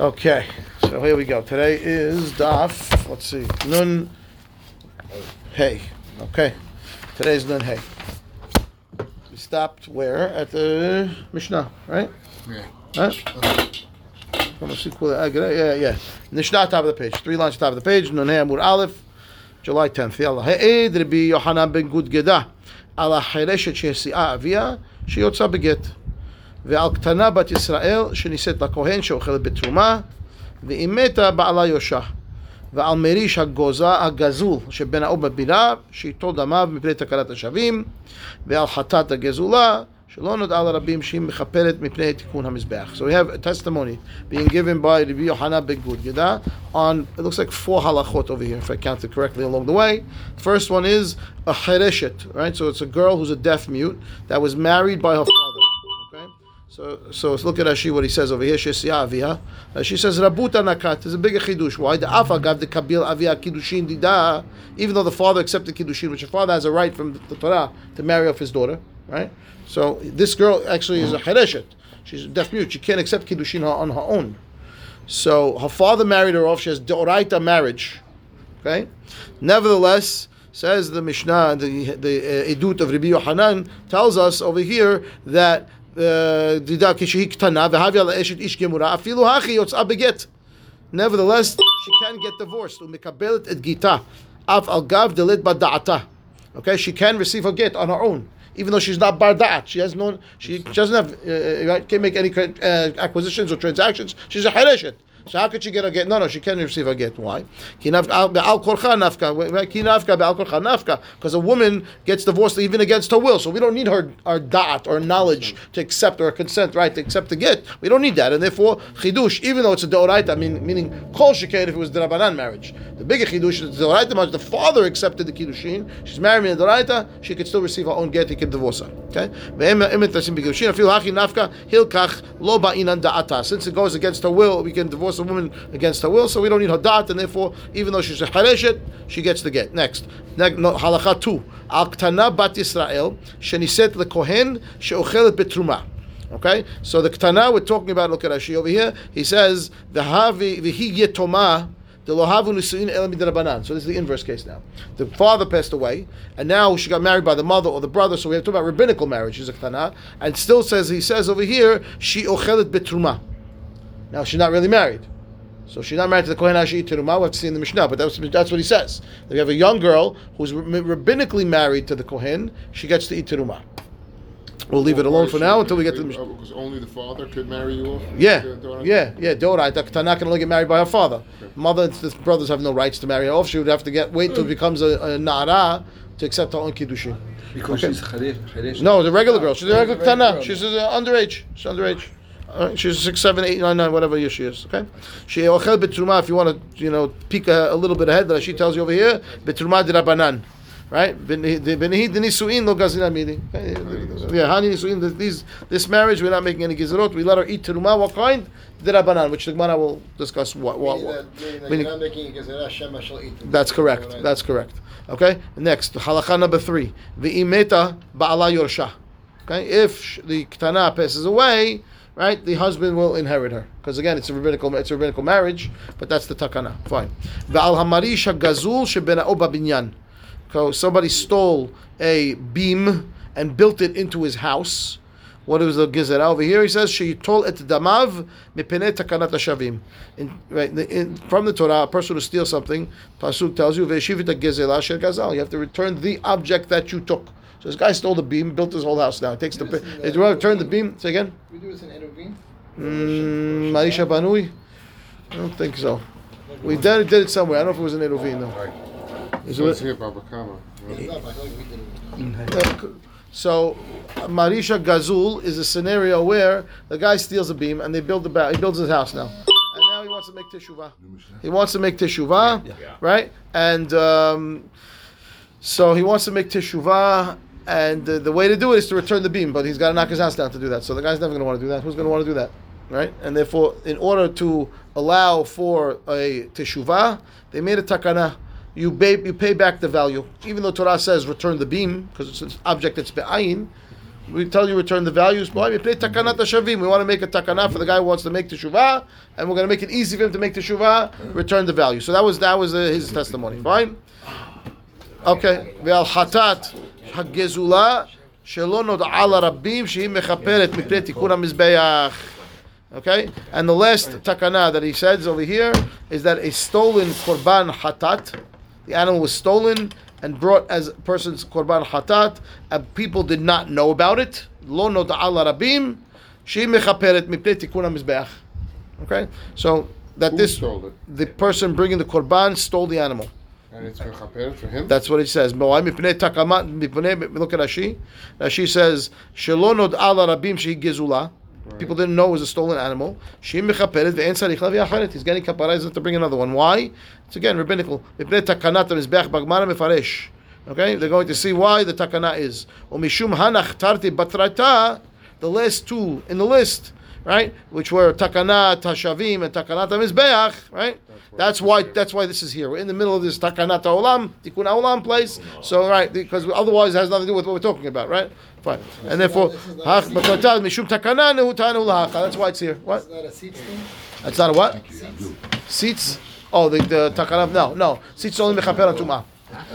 Okay, so here we go. Today is Daf. Let's see, Nun Hey. Okay, today's Nun Hey. We stopped where at the Mishnah, right? Yeah. Right? Uh, yeah, yeah. Mishnah, top of the page. Three lines, top of the page. Nun Hey Amur Aleph, July 10th. Yalla. Ha'ed Rabbi Yohanan ben Gudgeda. Allah Hireshet Shehsi'a Avia, Sheyotza Begit. ועל קטנה בת ישראל שנישאת לכהן שאוכלת בתרומה והיא מתה בעלה יושע. ועל מריש הגוזה הגזול שבין האוב בבירה שאיתו דמיו מפני תקנת השבים ועל חטאת הגזולה שלא נודע לרבים שהיא מכפרת מפני תיקון המזבח. So we have a testimony being given by Rabbi Yohanan ben Gudgeda on, it looks like four halachot over here, if I counted correctly along the way. The first one is a chereshet, right? So it's a girl who's a deaf mute that was married by her father. So, so let's look at Rashi what he says over here. Shesia avia. She says Rabuta nakat is a bigger chidush. Why the afa gav the kabil avia kiddushin dida? Even though the father accepted kiddushin, which the father has a right from the Torah to marry off his daughter, right? So this girl actually is a chereshet. She's deaf mute. She can't accept kiddushin on her own. So her father married her off. She has deoraita marriage. Okay. Nevertheless, says the Mishnah, the the uh, edut of Rabbi Yohanan tells us over here that דידה כשהיא קטנה והביא לה אשת איש גמורה, אפילו הכי יוצאה בגט. Nevertheless, she can get divorced, ומקבלת את גיתה, אף על גב דלת בדעתה. Okay, she can receive her get on her own, even though she's not bar da'at. She has no, she doesn't have, uh, right, can't make any uh, acquisitions or transactions. She's a hareshet. So how could she get a get? No, no, she can't receive a get. Why? Because a woman gets divorced even against her will. So we don't need her our da'at or knowledge to accept or consent, right, to accept the get. We don't need that. And therefore, chidush, even though it's a deoraita, mean, meaning kol shekaid if it was the rabbanan marriage. The bigger chidush is the deoraita marriage. The father accepted the kiddushin. She's married in the deoraita. She could still receive her own get. He can divorce her. Okay. Since it goes against her will, we can divorce a woman against her will, so we don't need her dot, and therefore, even though she's a hareshet, she gets the get. Next, halacha two. Al ktana bat Yisrael sheniset lekohen sheochelet betruma. Okay, so the ktana we're talking about. Look at Rashi over here. He says the havi v'hi yetoma. So this is the inverse case now. The father passed away, and now she got married by the mother or the brother. So we have to talk about rabbinical marriage. She's a ktana, and still says he says over here she ochelet betruma. Now she's not really married. So she's not married to the Kohen Hashi Teruma. We have to see in the Mishnah, but that's, that's what he says. If you have a young girl who's rabbinically married to the Kohen, she gets to eat Teruma. We'll leave it alone for now until we get to the Mishnah. Oh, because only the father could marry you off? Yeah, yeah, yeah. Doraita. Tanakh can only get married by her father. Mother and brothers have no rights to marry her off. She would have to get wait until it becomes a, a nara to accept her own kiddushin. Because okay. she's charesh. No, the regular girl. She's a regular tana. She's underage. She's underage. Uh, she's six, seven, eight, nine, nine, whatever year she is. Okay, she ochel betruma. If you want to, you know, peek a, a little bit ahead, that she tells you over here, betruma de rabanan, right? Benehi de nisuin lo gazina midi. Yeah. These this marriage, we're not making any gizerot. We let her eat teruma. What kind? De rabanan, which the Gemara will discuss. What? What? what. That's correct. That's correct. Okay. Next, halacha number three. V'imeta ba'ala yorsha. Okay, if the ktana passes away right? The husband will inherit her because again, it's a rabbinical it's a rabbinical marriage, but that's the takana. Fine. Hamarish gazul binyan. So somebody stole a beam and built it into his house. What is the gizera over here? He says she told et damav takanat shavim. Right from the Torah, a person who steals something, pasuk tells you ve'shivit gezela shel gazal. You have to return the object that you took. So this guy stole the beam, built his whole house now. He takes the. If you want to turn the beam, say again. We do this in Eruvin. Mm, Marisha Banui? I don't think so. We did, did it somewhere. I don't know if it was in Eruvin though. Is it here, Baba Kama. So Marisha Gazul is a scenario where the guy steals a beam and they build the ba- he builds his house now. And now he wants to make teshuvah. He wants to make teshuvah, right? And um, so he wants to make teshuvah and the, the way to do it is to return the beam, but he's got to knock his house down to do that. So the guy's never going to want to do that. Who's going to want to do that? Right? And therefore, in order to allow for a teshuvah, they made a takana. You pay, you pay back the value. Even though Torah says return the beam, because it's an object that's be'ayin, we tell you return the values. We play takanat shavim. We want to make a takana for the guy who wants to make teshuvah, and we're going to make it easy for him to make teshuvah. Return the value. So that was that was uh, his testimony. Fine. Okay. Ve'al hatat hagezula shelo nod'a larabim shehi mechaperet mipnei tikun hamizbeach. Okay, and the last takana that he says over here is that a stolen korban hatat, the animal was stolen and brought as a person's korban hatat, and people did not know about it. Lo rabim, she mechaperet mipnei tikun hamizbeach. Okay, so that this the person bringing the korban stole the animal. And it's mechaperet for him? That's what it says. Why mipnei takama? mipnei- Look at Rashi. Rashi says shelo nod ala rabim shehi gezula. People didn't know it was a stolen animal. Shehi mechaperet ve'en tzarich lavi acheret. He's getting kaparized to bring another one. Why? It's again rabbinical. Mipnei takanat mizbeach bagmana mefaresh. Okay, they're going to see why the takana is. Umishum hanach tarti batrata. The last two in the list, right, which were takanat hashavim and takanat mizbeach, right. That's why. That's why this is here. We're in the middle of this takanat olam, tikkun olam place. So right, because otherwise it has nothing to do with what we're talking about, right? Fine. And therefore, hach batrata mishum takana nehutanu lahacha. That's why it's here. What? Not a seats thing? That's not a what? Seats. Oh, the the takana. No, no. Seats only mechaper on tuma.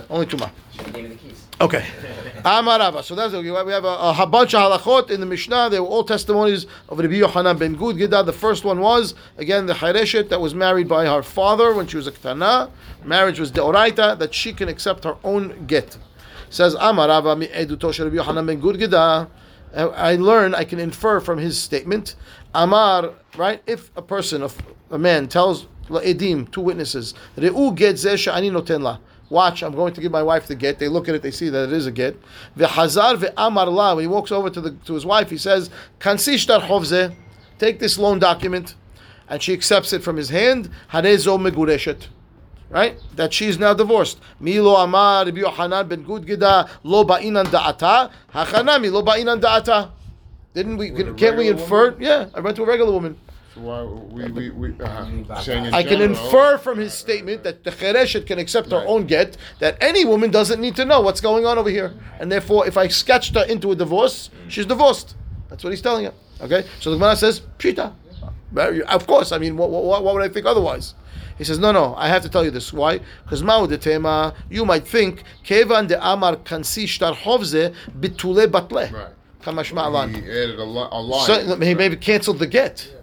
Only tuma. Okay. Amarava. So that's we have a, a bunch of halachot in the Mishnah. They were all testimonies of Rabbi Yochanan ben Gud Gida. The first one was again the Hareshet that was married by her father when she was a ketana. Marriage was deoraita that she can accept her own get. Says Amarava mi eduto shel Rabbi Yochanan ben Gud Gida. I learn, I can infer from his statement. Amar, right? If a person, a man tells edim, two witnesses, Re'u get zeh she'ani noten la. Watch, I'm going to give my wife the get. They look at it, they see that it is a get. Ve'hazar ve'amar la. When he walks over to the to his wife, he says, "Kansi shtar chovze." Take this loan document, and she accepts it from his hand. Harezo megureshet. Right? That she is now divorced. Milo amar Rabbi Yohanan ben Gud Gida lo ba'inan da'ata. Hachanami lo ba'inan da'ata. Didn't we? Can't we infer? woman? Yeah, I went to a regular woman. So why we we we uh, saying in I can general, infer from his statement that the Chereshet can accept her own get, that any woman doesn't need to know what's going on over here. And therefore, if I sketched her into a divorce, she's divorced. That's what he's telling her. Okay? So the Gemara says, Pshita. Of course, I mean, what, what, what would I think otherwise? He says, no, no, I have to tell you this. Why? Because Ma'u de Tema, you might think, Kevan de Amar Kansi Shtar Hovze Bitule Batle. Right. Kamashma He added a, li- a line. So, he maybe canceled the get.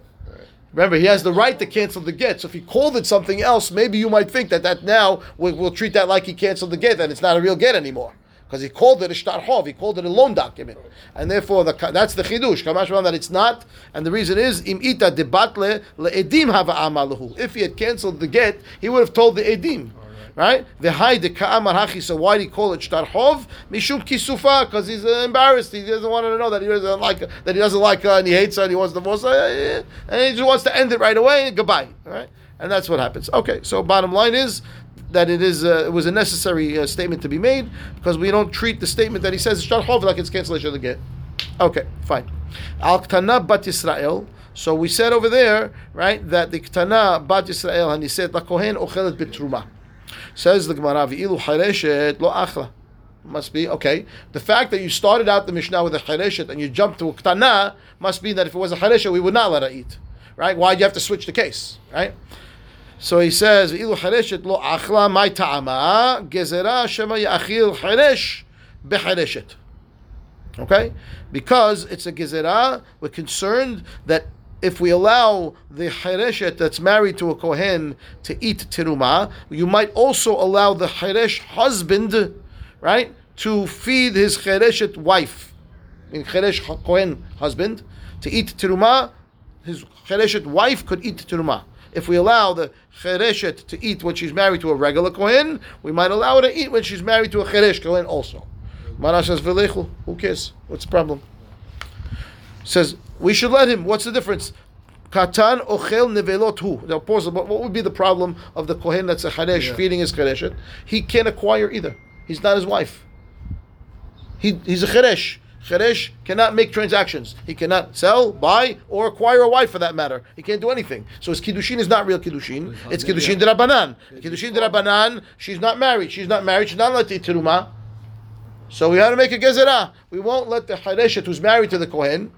Remember, he has the right to cancel the get. So if he called it something else, maybe you might think that that now we'll, we'll treat that like he canceled the get, and it's not a real get anymore. Because he called it a shtar hov, he called it a loan document, and therefore the, that's the chidush. Kamash Malan, that it's not, and the reason is im ita debatle hava. If he had canceled the get, he would have told the edim. Right? The high the ka'amar hachi. So why do he call it shtar hov? Mishum kisufa, because he's uh, embarrassed. He doesn't want to know that he doesn't like that he doesn't like her and he hates her and he wants to divorce her, and he just wants to end it right away. Goodbye. Right? And that's what happens. Okay. So bottom line is that it is uh, it was a necessary uh, statement to be made because we don't treat the statement that he says shtar hov like it's cancellation of the get. Okay, fine. Al Ktana Bat Yisrael. So we said over there, right, that the Ktana Bat Yisrael, and he said, La Kohen Ochelet Bitruma. Says the Gemara, V'ilu Hareshet Lo Achla. Must be, okay. The fact that you started out the Mishnah with a Hareshet and you jumped to a Ktana must mean that if it was a Hareshet, we would not let her eat. Right? Why do you have to switch the case? Right? So he says, "Ilu hareshet lo achla my ta'ama gezerah shema yachil haresh behareshet." Okay, because it's a gezerah, we're concerned that if we allow the hareshet that's married to a kohen to eat tiruma, you might also allow the haresh husband, right, to feed his hareshet wife, in haresh kohen husband, to eat tiruma. His chereshet wife could eat teruma. If we allow the chereshet to eat when she's married to a regular kohen, we might allow her to eat when she's married to a cheresh kohen also. Mara says. Who cares? What's the problem? Says we should let him. What's the difference? Katan ochel nevelot hu. Now pause. What what would be the problem of the kohen that's a cheresh feeding his chereshet? He can't acquire either. He's not his wife. He, he's a cheresh. Cheresh cannot make transactions. He cannot sell, buy, or acquire a wife for that matter. He can't do anything. So his kiddushin is not real kiddushin. It's kiddushin de rabbanan. Kiddushin de rabbanan. She's not married. She's not married. She's not allowed to eat teruma. So we had to make a gezerah. We won't let the Hareshet who's married to the Kohen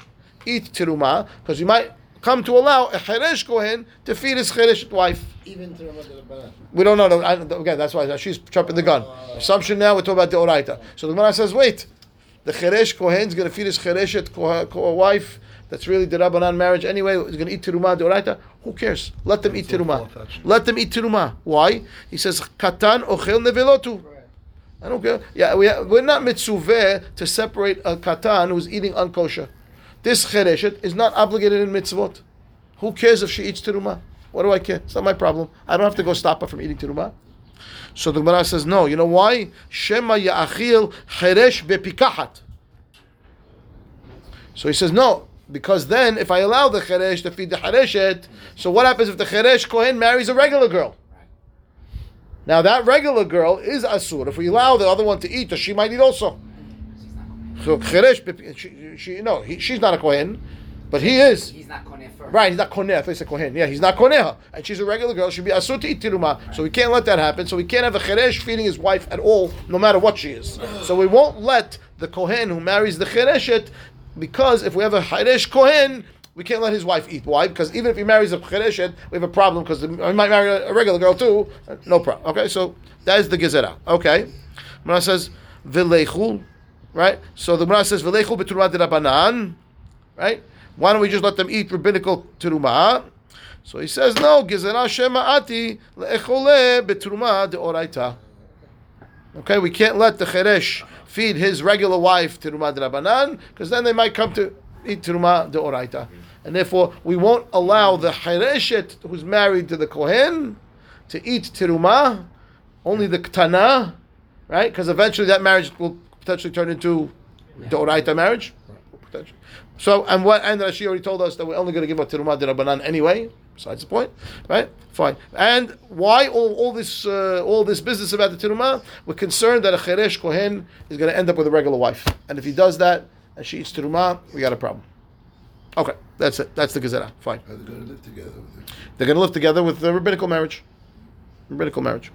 eat Tiruma because you might come to allow a Haresh Kohen to feed his Hareshet wife. Even Rabbanan. We don't know. I, again, that's why she's jumping the gun. Assumption now, we're talking about the Oraita. So the Gemara says, wait, the Cheresh kohen is going to feed his Chereshet ko- ko- wife that's really the Rabbanan marriage anyway, he's going to eat Tiruma, the Oraita. Who cares? Let them eat Tiruma. Let them eat Tiruma. Why? He says, Katan ochel nevelotu. I don't care. Yeah, we, we're not mitzuveh to separate a Katan who's eating unkosher. This Chereshet is not obligated in mitzvot. Who cares if she eats Tiruma? What do I care? It's not my problem. I don't have to go stop her from eating Tiruma. So the Gemara says, no. You know why? Shema ya'achil cheresh bepikahat. So he says, no. Because then, if I allow the cheresh to feed the chereshet, so what happens if the cheresh kohen marries a regular girl? Now that regular girl is asur. If we allow the other one to eat, she might eat also. So cheresh, she, she, no, he, she's not a kohen, but he is. He's not koneh first. Right, he's not koneh. I thought he said kohen. Yeah, he's not koneha, and she's a regular girl. She'd be eat tiruma. So we can't let that happen. So we can't have a cheresh feeding his wife at all, no matter what she is. So we won't let the kohen who marries the chereshet, because if we have a cheresh kohen, we can't let his wife eat. Why? Because even if he marries a chereshet, we have a problem because he might marry a regular girl too. No problem. Okay, so that is the gezerah. Okay, Gemara says v'leichul. Right. So the Gemara says v'leichul b'turma de rabbanan. Right. Why don't we just let them eat rabbinical teruma? So he says, no, gezerah shema'ati le'echole betruma de oraita. Okay, we can't let the cheresh feed his regular wife teruma de rabbanan, because then they might come to eat teruma de oraita. And therefore, we won't allow the chereshet who's married to the kohen to eat teruma, only the ktana, right? Because eventually that marriage will potentially turn into the oraita marriage. Potentially. So, and what, and Rashi already told us that we're only going to give a teruma de rabbanan anyway. Besides the point, right? Fine. And why all, all this uh, all this business about the teruma? We're concerned that a cheresh kohen is going to end up with a regular wife, and if he does that and she eats teruma, we got a problem. Okay, that's it. That's the gezerah. Fine. Are they going to live together with They're going to live together with the rabbinical marriage. Rabbinical marriage.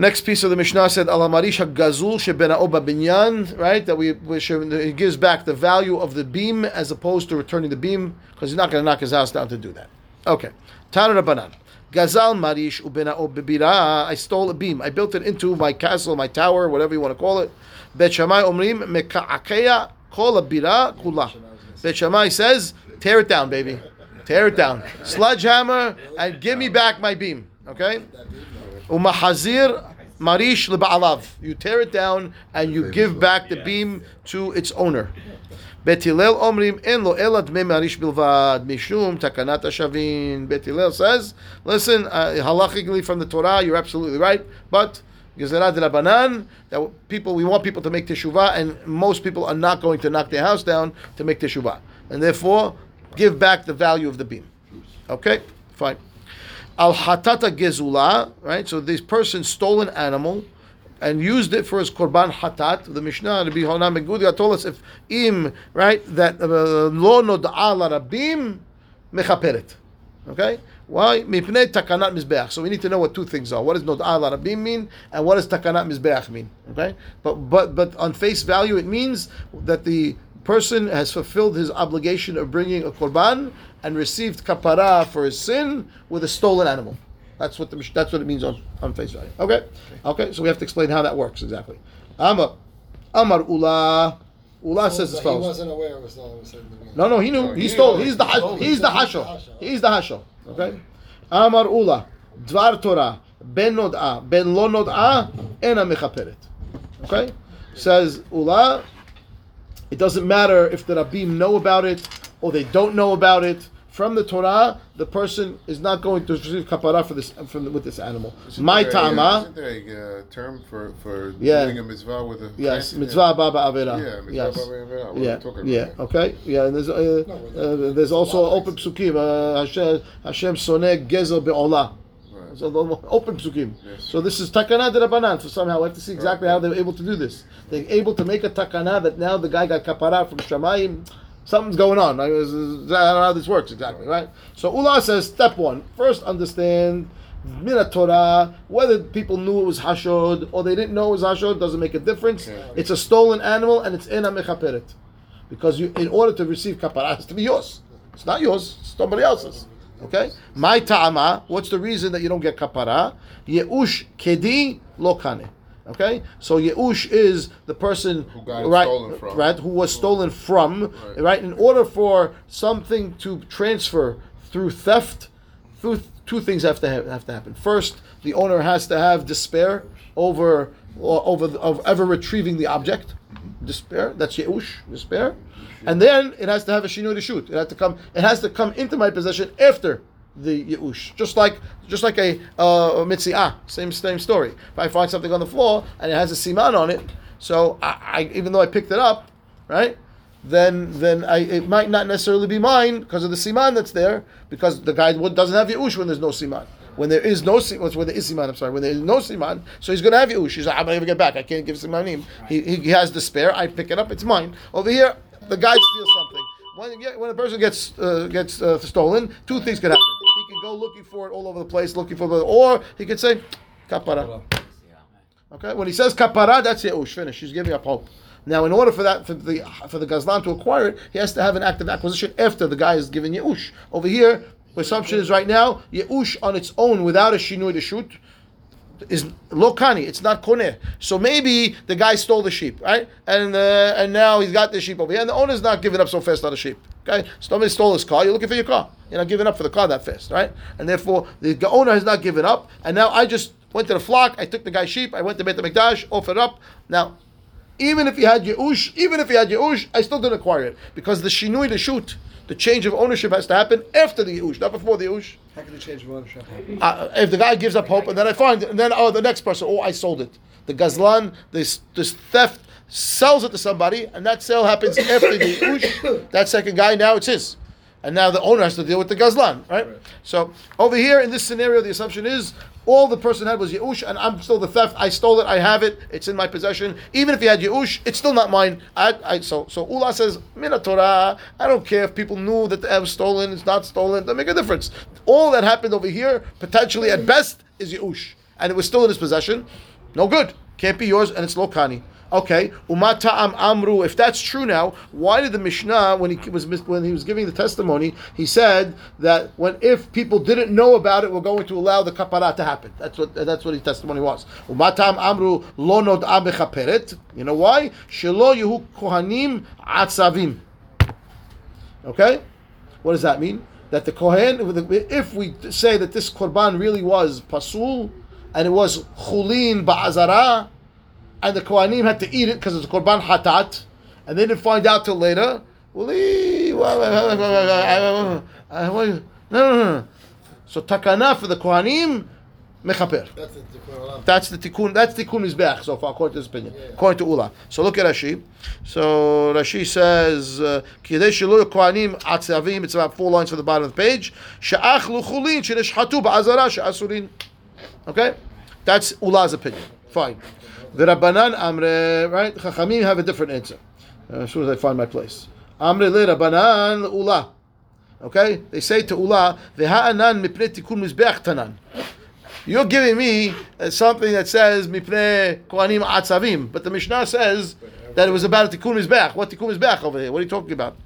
Next piece of the Mishnah said, "Al marish gazul shebena'oba binyan." Right, that we, should, it gives back the value of the beam as opposed to returning the beam because he's not going to knock his house down to do that. Okay, Tana Rabbanan. Gazal marish ubena'ob bebira. I stole a beam. I built it into my castle, my tower, whatever you want to call it. Bet Shammai omrim meka'akeya kol bira kula. Bet Shammai says, tear it down, baby. Tear it down. Sledgehammer and give me back my beam. Okay? Umahazir marish leba'alav. You tear it down and you give back the beam to its owner. Bet Hillel omrim en lo ela dmei marish bilvad mishum takanat shavin. Bet Hillel says, listen, uh, halachically from the Torah, you're absolutely right, but Gezerah de Rabbanan, that people, we want people to make teshuvah, and most people are not going to knock their house down to make teshuvah. And therefore, give back the value of the beam. Okay? Fine. Al hatata gezula, right? So this person stole an animal and used it for his korban hatat. The Mishnah, Rabbi Honam Gudia told us if im, right, that uh, lo noda'a la rabim mechaperet. Okay? Why? Mipnei takanat mizbeach. So we need to know what two things are. What does noda'a la rabim mean, and what does takanat mizbeach mean? Okay? But but but on face value, it means that the person has fulfilled his obligation of bringing a korban and received kapara for his sin with a stolen animal. That's what the that's what it means on, on face value. Okay, okay. So we have to explain how that works exactly. Amar, Amar Ula, Ula says as He follows. wasn't aware it was stolen. was said in the beginning. No, no, he knew. He he stole. He's the he's the he's hashel. the hashel. He's the hashel. Okay. Amar Ula, Dvar Torah, Ben Nod'a, Ben Lo Nod'a, Ena Mechaperet. Okay. Says Ula. It doesn't matter if the rabbim know about it or they don't know about it. From the Torah, the person is not going to receive kapara for this from the, with this animal. Isn't My there a- tama. Isn't there a uh, term for, for Yeah. doing a mitzvah with a Yes, plant? mitzvah baba avera. Yeah, mitzvah yes. baba avera. What are yeah, talking about yeah, here? okay, yeah. And there's uh, uh, there's also open psukim. Uh, Hashem Hashem soneg gezel be'olah. Right. So the open psukim. Yes. So this is takana de rabbanan. So somehow we have to see exactly how they were able to do this. They're able to make a takana that now the guy got kapara from shamayim. Something's going on. I, don't know how this works exactly, right? So Ula says, step one, first understand Mina Torah, whether people knew it was hashod or they didn't know it was hashod, doesn't make a difference. It's a stolen animal and it's in a mechaperet. Because you, in order to receive kapara, it has to be yours. It's not yours, it's somebody else's. Okay? My ta'ama, what's the reason that you don't get kapara? Yeush kedi lo kane. Okay? So Yeush is the person Who got right, stolen from. right, who was stolen from, Right. right. In order for something to transfer through theft, through two things have to have, have to happen. First, the owner has to have despair over or over the, of ever retrieving the object. Mm-hmm. Despair. That's Yeush, despair. And then it has to have a shinui to shoot. It has to come. It has to come into my possession after the Yeush. Just like just like a uh, mitziah. Same same story. If I find something on the floor and it has a siman on it, so I, I even though I picked it up, right? Then then I it might not necessarily be mine because of the siman that's there because the guy doesn't have Yeush when there's no siman. When there is no siman, when there is siman, I'm sorry, when there is no siman, so he's going to have Yeush. He's like, I'm going to get back. I can't give simanim. He, he, he has despair. I pick it up. It's mine. Over here, the guy steals something. When, when a person gets uh, gets uh, stolen, two things can happen. He can go looking for it all over the place, looking for the, or he could say, kapara. Okay, when he says kapara, that's it. Yeush. finished. He's giving up hope. Now, in order for that for the for the gazlan to acquire it, he has to have an active acquisition after the guy is given Yeush. Over here, the assumption is right now Yeush on its own without a shinui to shoot is lokani. It's not koneh. So maybe the guy stole the sheep, right? And uh, and now he's got the sheep over here, and the owner's not giving up so fast on the sheep. Okay, somebody stole his car. You're looking for your car. You're not giving up for the car that fast, right? And therefore, the owner has not given up. And now I just went to the flock. I took the guy's sheep. I went to Beit Hamikdash, offered up. Now, even if you had Yeush, even if you had Yeush, I still didn't acquire it because the shinui the shoot, the change of ownership has to happen after the Yeush, not before the Yeush. How can the change of ownership happen? Uh, if the guy gives up hope, and then I find, and then oh, the next person, oh, I sold it. The gazlan, this this theft sells it to somebody, and that sale happens after the Yeush. That second guy now it's his, and now the owner has to deal with the gazlan, right? So over here in this scenario, the assumption is all the person had was Yeush, and I'm still the theft. I stole it. I have it. It's in my possession. Even if you had Yeush, it's still not mine. I, I so so Ula says Mina Torah. I don't care if people knew that it was stolen. It's not stolen. Doesn't make a difference. All that happened over here, potentially at best, is Yeush, and it was still in his possession. No good. Can't be yours, and it's Lokani. Okay, umata'am amru. If that's true now, why did the Mishnah, when he was when he was giving the testimony, he said that when if people didn't know about it, we're going to allow the kapara to happen. That's what that's what his testimony was. Umata'am amru lo bechaperet. You know why? Shelo yehu kohanim atzavim. Okay, what does that mean? That the kohen, if we say that this korban really was pasul, and it was chulin ba'azara and the Kohanim had to eat it because it's a Korban Hatat, and they didn't find out till later. Well, eh, well, uh, no, no, no. So takana for the Kohanim, mechaper. That's the Tikkun That's the tikkun. Tikkun mizbeach so far, according to this opinion. According to Ula. So look at Rashi. So Rashi says, uh, "Kidei shelo kohanim atzavim." It's about four lines from the bottom of the page. She'ach luchulin sheneshchatu ba'azara she'asurin. Okay, that's Ula's opinion. Fine. The Rabbanan Amre, right? Chachamim have a different answer. Uh, as soon as I find my place. Amre le Rabbanan Ula. Okay, they say to Ula, "V'ha'anan mipnei tikkun mizbeach tanan." You're giving me uh, something that says mipnei kohanim atzavim, but the Mishnah says that it was about a tikkun mizbeach. What tikkun mizbeach over here? What are you talking about?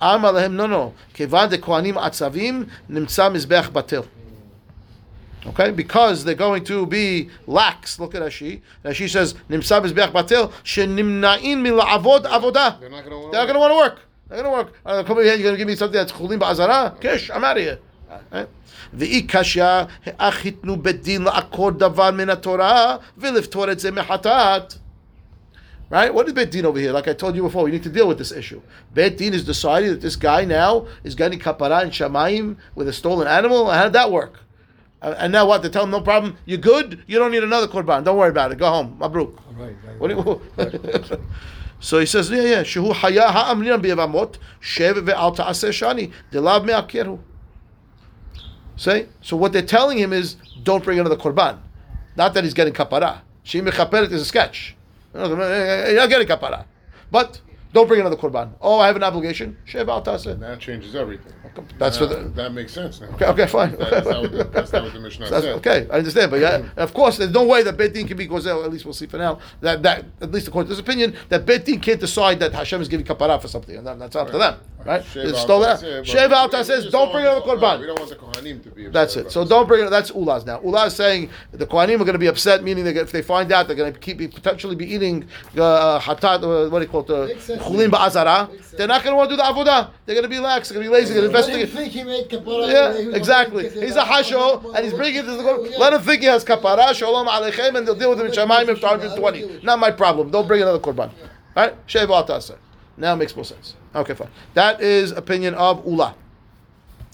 Amar no, no. Kevan de kohanim atzavim nimtza mizbeach batil. Okay, because they're going to be lax. Look at Rashi. Rashi says, "Nimsa she batel mila avod avoda." They're not going to want to work. They're going to work. Uh, come here, you're going to give me something that's chulim ba'azara. Kish, I'm out of here. ואי קשיא, האך ייתנו בית דין לעקור דבר מן התורה ולפתור את זה מחטאת. Right? What is Beit Din over here? Like I told you before, we need to deal with this issue. Beit Din is deciding that this guy now is getting kapara and Shamaim with a stolen animal. How did that work? Uh, and now what? They tell him, no problem. You're good. You don't need another korban. Don't worry about it. Go home. Mabruk. Right, right. What do you, so he says, yeah, yeah. Shehu haya ha'amrinan biyavamot shev ve'al ta'aseh shani delav me'akeru. Say so. What they're telling him is, don't bring another korban. Not that he's getting kapara. She mechaperet is a sketch. You're not getting kapara, but Don't bring another korban. Oh, I have an obligation. Shev al taseh. That changes everything. That's Now, for the. that makes sense now. Okay, okay, fine. That- That's not what the, that's not what the Mishnah said. okay, I understand, but yeah, of course, there's no way that Beit Din can be gozel. At least we'll see for now. That that at least according to this opinion, that Beit Din can't decide that Hashem is giving kapara for something, and that, that's up to them, right? Shev It's al still there. taseh, Shev al we- we says, don't bring want another the- right, We don't want the Kohanim to be. That's it. So don't bring it. That's Ulaz now. Ulaz saying the Kohanim are going to be upset, meaning that if they find out, they're going to keep potentially be eating uh, hatat. Uh, what do you call it? Uh, Makes sense. Chulin ba'azara. They're not going to want to do the avodah. They're going to be lax. They're going to be lazy. They're going to investigate. think he made kapara. Yeah, exactly. He's a hasho, and he's bringing it to the Lord. Let him think he has kapara, shalom aleichem, and they'll deal with him in Shemaim after 120. Not my problem. Don't bring another korban. Right? Shev al taseh. Now it makes more sense. Okay, fine. That is opinion of Ula.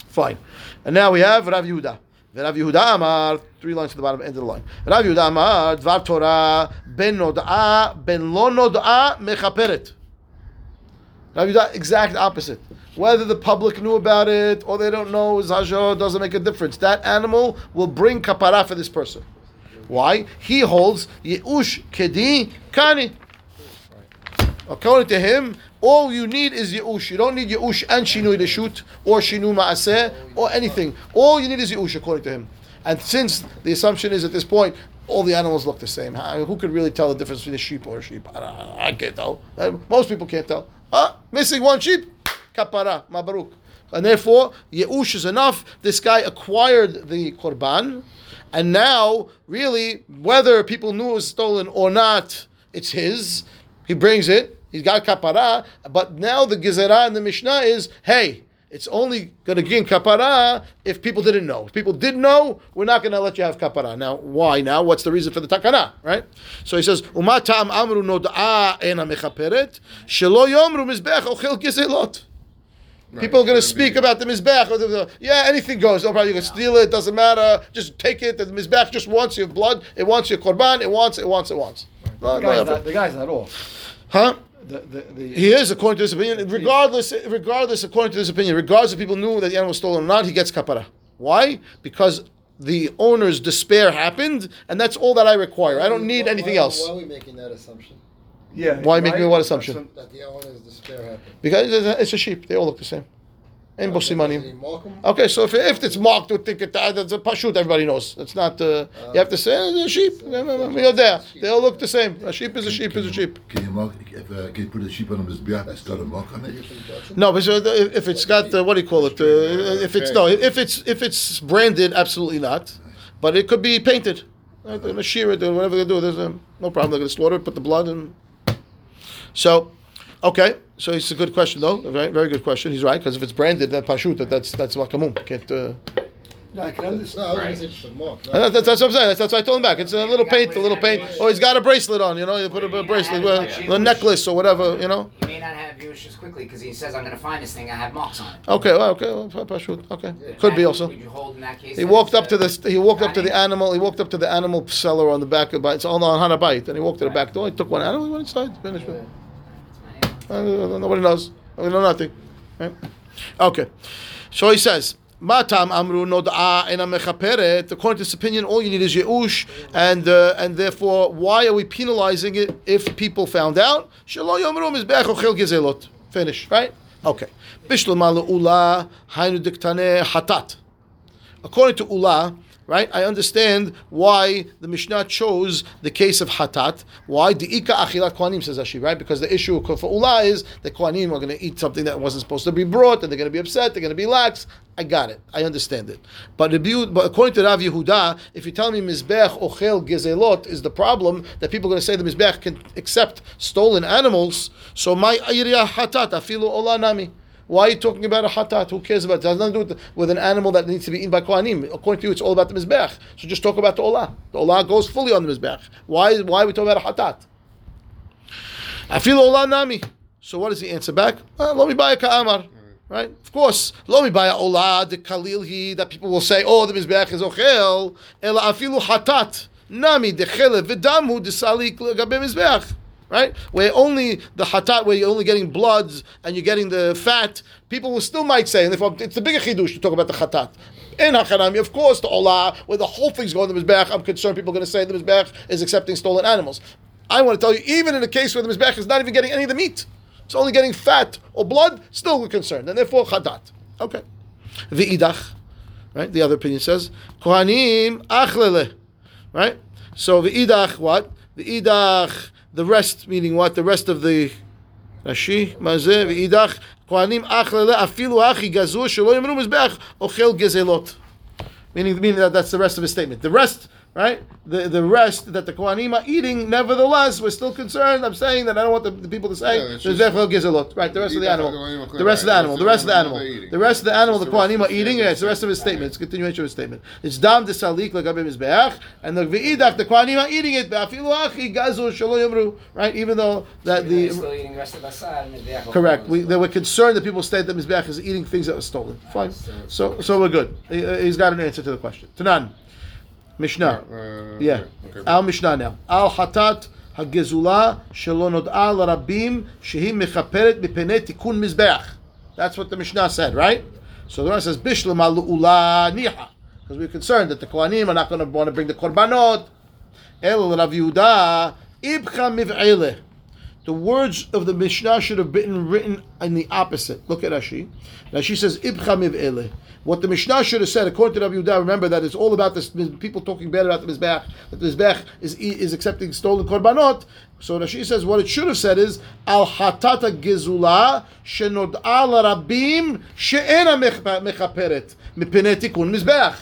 Fine. And now we have Rav Yehuda. Rav Yehuda Amar, three lines to the bottom, end of the line. Rav Yehuda Amar, Dvar Torah, ben nod'a, ben lo nod'a, mechaperet. Rav Yehuda, exact opposite. Whether the public knew about it or they don't know, Zajo doesn't make a difference. That animal will bring kapara for this person. Why? He holds Yeush Kedi Kani. According to him, all you need is Yeush. You don't need Yeush and Shinui to shoot, or Shinu Ma'aseh, or anything. All you need is Yeush, according to him. And since the assumption is at this point, all the animals look the same, who could really tell the difference between a sheep or a sheep? I, I can't tell. Most people can't tell. Ah, missing one sheep, kapara, mabaruk. And therefore, Yeush is enough. This guy acquired the korban, and now, really, whether people knew it was stolen or not, it's his. He brings it. He's got kapara. But now the gezerah and the Mishnah is, hey, it's only going to gain kapara if people didn't know. If people did know, we're not going to let you have kapara. Now, why now? What's the reason for the takana, right? So he says, umatam amru nod'a ena mechaperet, shelo yomru mizbech ochel gezelot. People are going to speak about the mizbech. or the- the- Yeah, anything goes. No problem. You can steal it. Doesn't matter. Just take it. The mizbech just wants your blood. It wants your korban. It wants. It wants. It wants. No, The guy's effort. not, the guy's not off. Huh? The, the, the, He is, according to this opinion. Regardless, regardless, according to this opinion, regardless if people knew that the animal was stolen or not, he gets kapara. Why? Because the owner's despair happened, and that's all that I require. I don't need Why- anything why- else. Why are we making that assumption? yeah. Why make me right? what assumption? That the owner's despair happened. Because it's a sheep. They all look the same. And Did he bosimanim. Okay, so if, if it's marked with ticket, uh, that's a pashut, everybody knows. It's not, uh, you have to say, uh, it's a sheep. You're there. They all look the same. A sheep is a sheep is a sheep. Can you mark, if, uh, can you put a sheep on a mizbeach, it's got a mark on it? No, but so if it's got uh, what do you call it? Uh, if it's no, if it's if it's branded, absolutely not. But it could be painted. Uh, They're gonna shear it whatever they do. There's um, no problem. They're gonna slaughter it, put the blood in. So, okay. So it's a good question though. Right, very good question. He's right because if it's branded, then pashut, that that's that's makamum. Can't. Uh, No, I can understand. I was gonna say just a mark. no. Uh, That's, that's what I'm saying. That's, that's what I told him back. It's a little paint, a little paint. Oh, he's got a bracelet on. You know, you put a, a bracelet, uh, a necklace or whatever. You know. He may not have Yeush as quickly because he says, I'm going to find this thing, I have marks on it. Okay, well, okay, well. Okay, could be also. Would you hold in that case? He walked up to the he walked up to the animal. He walked up to the animal seller on the back of it's on on Hanabite, and he walked to the back door. He took one animal. He went inside. Finished it. Uh, nobody knows. We know nothing. Right? Okay. So he says, Matam Amru. According to this opinion, all you need is Yeush, and uh, and therefore, why are we penalizing it if people found out? Shelo Yomru Ochel Gezelot. Finish, right? Okay. Bishlamah Ula Hainu Diktane Hatat. According to Ula, right, I understand why the Mishnah chose the case of Hatat. Why? The Ika Achilat Kohanim, says Rashi, right? Because the issue for Ula is the Kohanim are going to eat something that wasn't supposed to be brought, and they're going to be upset, they're going to be lax. I got it. I understand it. But, but according to Rav Yehuda, if you tell me Mizbech Ochel Gezelot is the problem, that people are going to say the Mizbech can accept stolen animals, so my Ayriya Hatat, Afilu Ola Nami. Why are you talking about a hatat? Who cares about it? It has nothing to do with, with an animal that needs to be eaten by Kohanim. According to you, it's all about the Mizbech. So just talk about the Olah. The Olah goes fully on the Mizbech. Why, why are we talking about a hatat? I feel Olah Nami. So what does he answer back? Uh, Let me buy a Ka'amar. Right? Of course. Let me buy a Olah, the Kalilhi, that people will say, oh, the Mizbech is Ochel. Ela afilu hatat. Nami, de chelev, v'damu, de salik, gabe Mizbech right? Where only the hatat, where you're only getting bloods and you're getting the fat, people will still might say, and if it's the bigger chidush to talk about the hatat. In Hachanami, of course, the Olah, where the whole thing's going to the Mizbech, I'm concerned people are going to say the Mizbech is accepting stolen animals. I want to tell you, even in a case where the Mizbech is not even getting any of the meat, it's only getting fat or blood, still we're concerned, and therefore chatat. Okay. the V'idach, right? The other opinion says kohanim achlele, right? So the v'idach what? the V'idach the rest meaning what? The rest of the Rashi mazeh v'idach kohanim afilu achi ochel gezelot. Meaning, meaning that that's the rest of his statement. The rest, right? The the rest that the Kohanim are eating, nevertheless, we're still concerned. I'm saying that I don't want the, the people to say Yeah, there's Zechel Gizalot. Right, the rest of the animal. The rest of the animal. The rest of the animal. The rest of the animal the the rest Kohanim are eating. Yeah, it's the rest of his statement. It's a continuation of his statement. It's dam de salik legabim mizbeach, and the ve'idach the Kohanim are eating it. Be'afilu achi gazu shelo yomru. Right, even though that the still eating rest of the Correct. We, they were concerned that people state that Mizbeach is eating things that were stolen. Fine. So, so we're good. He, uh, he's got an answer to the question. Tanan. Mishnah. Uh, Yeah. okay. Mishnah now. Al Hatat Hagezula Shelo Nod'a Larabim Shehi Mechaperet Mipnei Tikun Mizbeach. That's what the Mishnah said, right? So the one says Bishlam Al Ula Niha. Because we're concerned that the Kohanim are not going to want to bring the Korbanot. El Rav Yehuda Ibcha. The words of the Mishnah should have been written in the opposite. Look at Rashi. Rashi says, Ibcha miv'ele. What the Mishnah should have said, according to Rabbi Yehuda, remember that it's all about this people talking bad about the Mizbech, that the Mizbech is, is accepting stolen korbanot. So Rashi says, what it should have said is, Al hatata gezula shenod'a larabim she'ena mechaperet mipnei Mizbech.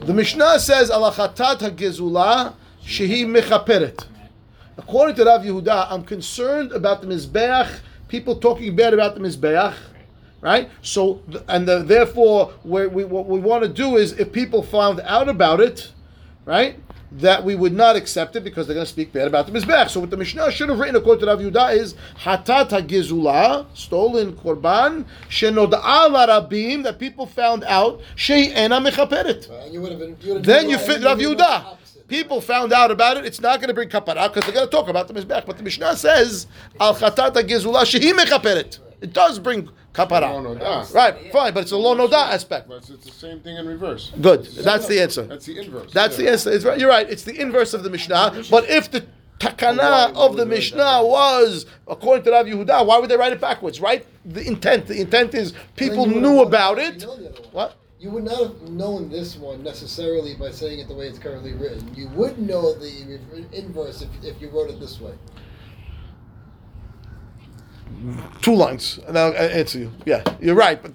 The Mishnah says, Al hatat hagezula shehi mechaperet. According to Rav Yehuda, I'm concerned about the Mizbeach, people talking bad about the Mizbeach, right? So, and the, therefore, we, what we want to do is, if people found out about it, right, that we would not accept it because they're going to speak bad about the Mizbeach. So, what the Mishnah should have written, according to Rav Yehuda, is Hatat HaGizula, stolen Korban, Shenod'a Larabim, that people found out, She'ena Mechaperet. And you would have been. You would have Then you fit Rav you would have Yehuda. Done the opposite. People found out about it. It's not going to bring kapara because they're going to talk about the mizbech. But the Mishnah says al chatat gezula shehi mechaperet. It does bring kapara. noda. Right, fine, but it's a lo noda aspect. But it's, it's the same thing in reverse. Good. That's the answer. That's the inverse. That's the answer. It's right. You're right. It's the inverse of the Mishnah. But if the takana of the Mishnah was according to Rav Yehuda, why would they write it backwards? Right? The intent. The intent is people knew about it. you know the other one. What? You would not have known this one necessarily by saying it the way it's currently written. You would know the inverse if, if you wrote it this way. Two lines, and I'll answer you. Yeah, you're right, but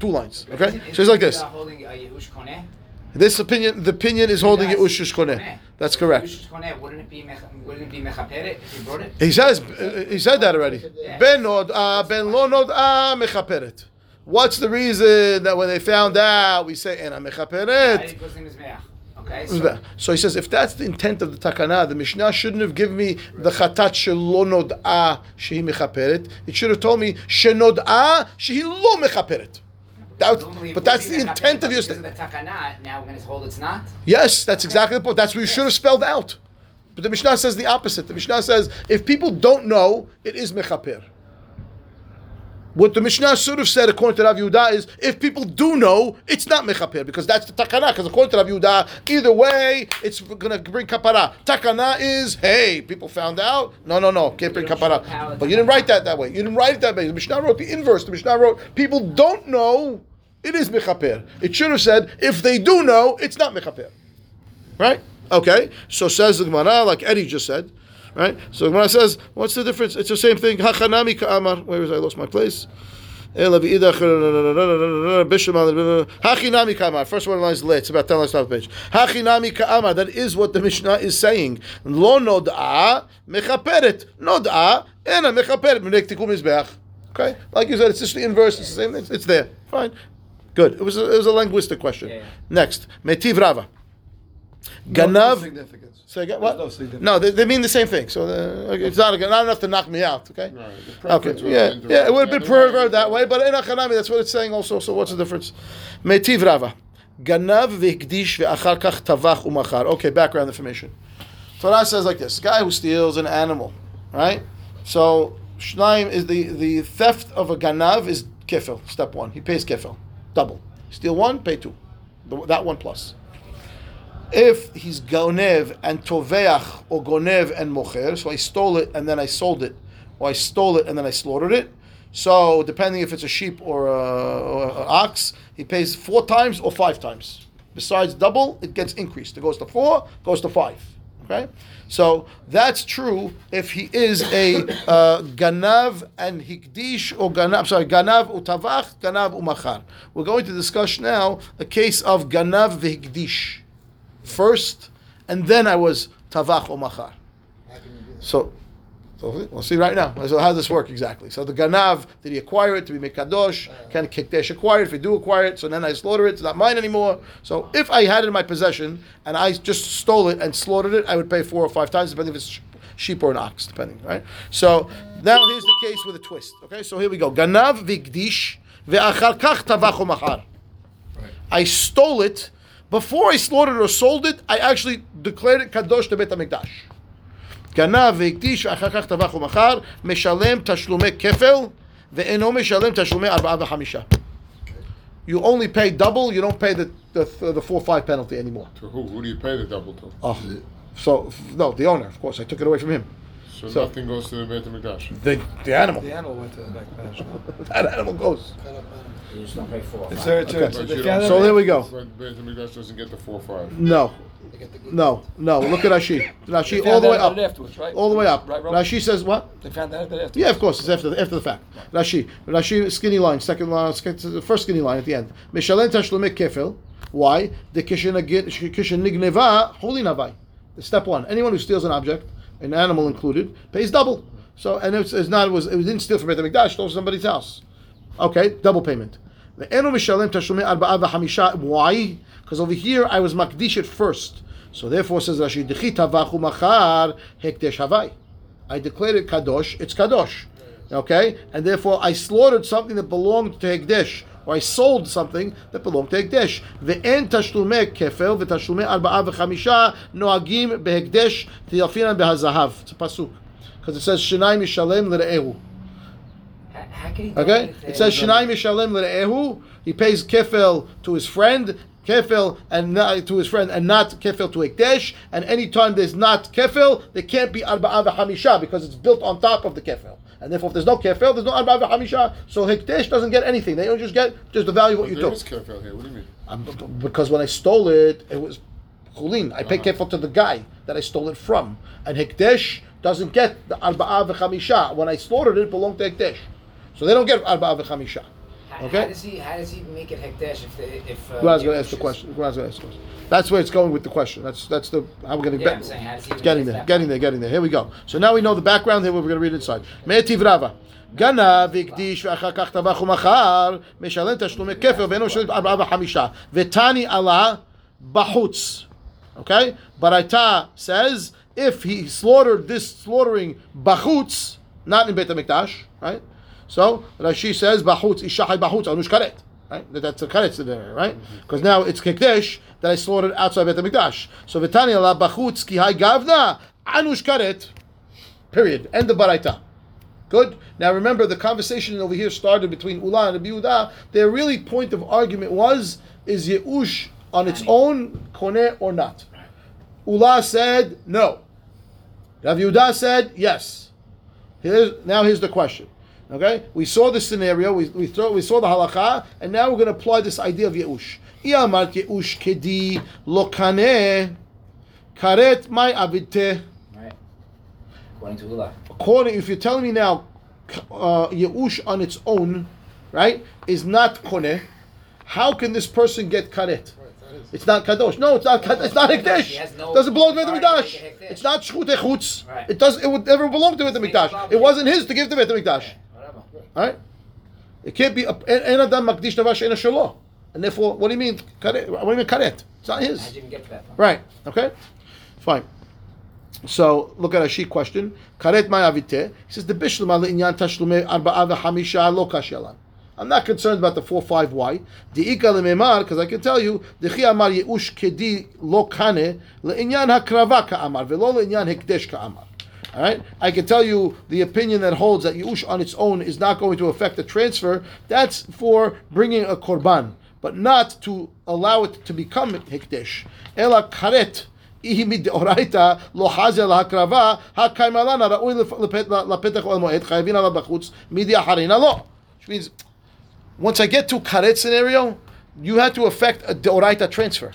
two lines. Okay, so it's like this. Holding a Yeush Koneh. This opinion, the opinion is holding it ushush koneh. That's correct. Wouldn't it be mech- wouldn't it be mechaperet if you brought it? He says uh, he said that already. Ben nod ah ben lo nod ah mechaperet. What's the reason that when they found out we say? Because the Okay, so So he says if that's the intent of the takana, the Mishnah shouldn't have given me the chatat ah shehi mechaperet. It should have told me shenod ah shehi lo mechaperet. That, but that's the intent of your statement. the takana, now we're going to hold it's not. Yes, that's exactly the point. That's what you should have spelled out. But the Mishnah says the opposite. The Mishnah says if people don't know, it is mechaper. What the Mishnah should have said, according to Rav Yehuda, is if people do know, it's not mechaper because that's the takana. Because according to Rav Yehuda, either way, it's going to bring kapara. Takana is hey, people found out. No, no, no, can't bring You don't show power kapara. But you didn't write that that way. You didn't write it that way. The Mishnah wrote the inverse. The Mishnah wrote people don't know, it is mechaper. It should have said if they do know, it's not mechaper. Right? Okay. So says the Gemara, like Eddie just said. Right? So the Gemara says, what's the difference? It's the same thing. Hachanami ka'amar. Where is I lost my place? Hachinami ka'amar. First one line is late. It's about 10 lines off the page. Hachinami ka'amar. That is what the Mishnah is saying. Lo nod'a mechaperet. Nod'a ena mechaperet. Menek tikum mizbeach. Okay? Like you said, it's just the inverse. It's the same thing. It's there. Fine. Good. It was a, it was a linguistic question. Yeah, yeah. Next. Metiv Rava. No Ganav. Again, what? No they, they mean the same thing. So uh, it's not, not enough to knock me out. Okay. Right, Okay. Yeah. have been to Yeah. It would have been perverted that way, but in Achanami, that's what it's saying also. So what's the difference? Metiv Rava. Ganav v'hikdish ve'achar kach tavach umachar. Okay. Background information. Torah says like this: guy who steals an animal, right? So Shnaim is the the theft of a ganav is kefil. Step one. He pays kefil, double. Steal one, pay two. The- That one plus. If he's gonev and toveach or gonev and mocher, so I stole it and then I sold it, or I stole it and then I slaughtered it. So depending if it's a sheep or a, or a ox, he pays four times or five times. Besides double, it gets increased. It goes to four, goes to five. Okay, so that's true if he is a uh, ganav and hikdish or ganav. Sorry, ganav utavach, ganav umachar. We're going to discuss now a case of ganav v'hikdish first, and then I was tavach or machar. How can you do that? So, so we'll see right now. So how does this work exactly? So the ganav, did he acquire it to be mekadosh? Can kikdesh acquire it? If he do acquire it, so then I slaughter it. It's not mine anymore. So if I had it in my possession and I just stole it and slaughtered it, I would pay four or five times, depending if it's sheep or an ox, depending, right? So now here's the case with a twist. Okay, so here we go. Ganav vigdish ve'achar kach tavach machar. I stole it. Before I slaughtered or sold it, I actually declared it kadosh to Beit HaMikdash. גנב והקדיש ואחר כך טבח ומכר, משלם תשלומי כפל ואינו משלם תשלומי ארבעה וחמישה. You only pay double, you don't pay the, the, the 4-5 penalty anymore. To who? Who do you pay the double to? Oh. So, no, the owner, of course, I took it away from him. So, So- nothing goes to the Beit HaMikdash. The, the animal. The animal went to the back patch. That animal goes. Cut You just don't pay four. or Is five. there a Okay. church? But you don't- So there we go. But Beit HaMikdash doesn't get the 4-5. No, They get the good no, no. Look at Rashi. Rashi all the way up. afterwards, right? All the way up. Right, Rob? Rashi says what? They found out about it afterwards. Yeah, of course, it's after the, after the fact. Rashi, Rashi, skinny line, second line, sec- the first skinny line at the end. Mishalem tashlumei kefil. Why? The kishen nigneva holy navai. Step one. Anyone who steals an object, an animal included, pays double. So, and it's, it's not. It was. It didn't steal from Beit Hamikdash. Stole from somebody's house. Okay, double payment. Why? Because over here I was makdish it first. So therefore, says Rashi, havai. I declared it kadosh. It's kadosh. Okay, and therefore I slaughtered something that belonged to Hekdesh, or I sold something that belonged to Hekdesh. Ve'en tashlumei kefel ve'tashlumei arba'a v'chamisha noagim behekdesh tiyafinan behazahav. It's a pasuk because it says shenai mishalem l're'ehu. How, how he? Okay, it says shenai mishalem l're'ehu. He pays kefel to his friend. Kefil and not to his friend, and not kefil to Hekdesh. And anytime there's not kefil, there can't be arba'a v'hamisha because it's built on top of the kefil. And therefore, if there's no kefil, there's no arba'a v'hamisha. So Hekdesh doesn't get anything. They don't just get just the value of what you There took. is kefil here. What do you mean? B- because when I stole it, it was chulin. I paid uh-huh. kefil to the guy that I stole it from, and Hekdesh doesn't get the arba'a v'chamisha. When I slaughtered it, it belonged to Hekdesh, so they don't get arba'a v'chamisha. How, Okay. how does he? How does he make it hekdesh if the if? Uh, Guran's going to Yehush ask the is- question. Guran's going to ask the question. That's where it's going with the question. That's that's the how we're going to Yeah, get. I'm saying, how does he It's even getting get there, that getting there, getting there. Here we go. So now we know the background. Here we're going to read inside. Me'etiv Rava. גנב, הקדיש, ואחר כך טבח ומכר, משלם תשלומי כפל ואינו משלם ארבעה וחמישה. ותני עלה בחוץ. Okay? Baraita says, if he slaughtered this slaughtering bachutz, not in Beit HaMikdash, right? So, Rashi says, bachutz, ishachai bachutz, anush karet. Right? That's a karet there, right? Because now it's hekdesh that I slaughtered outside Beit HaMikdash. So, Vitani ala bachutz ki hai gavna, anush karet. Period. End of Baraita. Good. Now remember, the conversation over here started between Ula and Rabbi Yehuda. Their really point of argument was: is Yeush on its own koneh or not? Ula said no. Rav Yehuda said yes. Here's, now here's the question. Okay, we saw the scenario, we, we, saw, we saw the halacha, and now we're going to apply this idea of Yeush. Iyamar Yeush kedi lo kaneh karet mai avite. Right. According to Ula. according, if you're telling me now, uh, Yeush on its own, right, is not koneh, how can this person get karet? Right, that is. It's not kadosh. No, it's not. It's not He hekdesh. no doesn't belong to Beit authority to Hamikdash. make it hekdesh. It's not shchut echutz. Right. It does. It would never belong to Beit Hamikdash. Same It wasn't his to give to Beit Hamikdash. All right. It can't be. En adam makdish davar she'ena shelo. And therefore, what do you mean karet? What do you mean karet? It's not his. You even get to that? Right. Okay. Fine. So look at a sheet question. Karet ma'avite. He says the bishlam ala inyan tashlume arba'a v'hamisha lo kashelan. I'm not concerned about the four five why. The lememar because I can tell you the amar yeush kedi lo kane leinyan hakrava ka'amar velo leinyan hekdesh ka'amar. All right, I can tell you the opinion that holds that Yeush on its own is not going to affect the transfer. That's for bringing a korban, but not to allow it to become hikdesh. Ela karet. Which means, once I get to karet scenario, you had to affect a oraita transfer.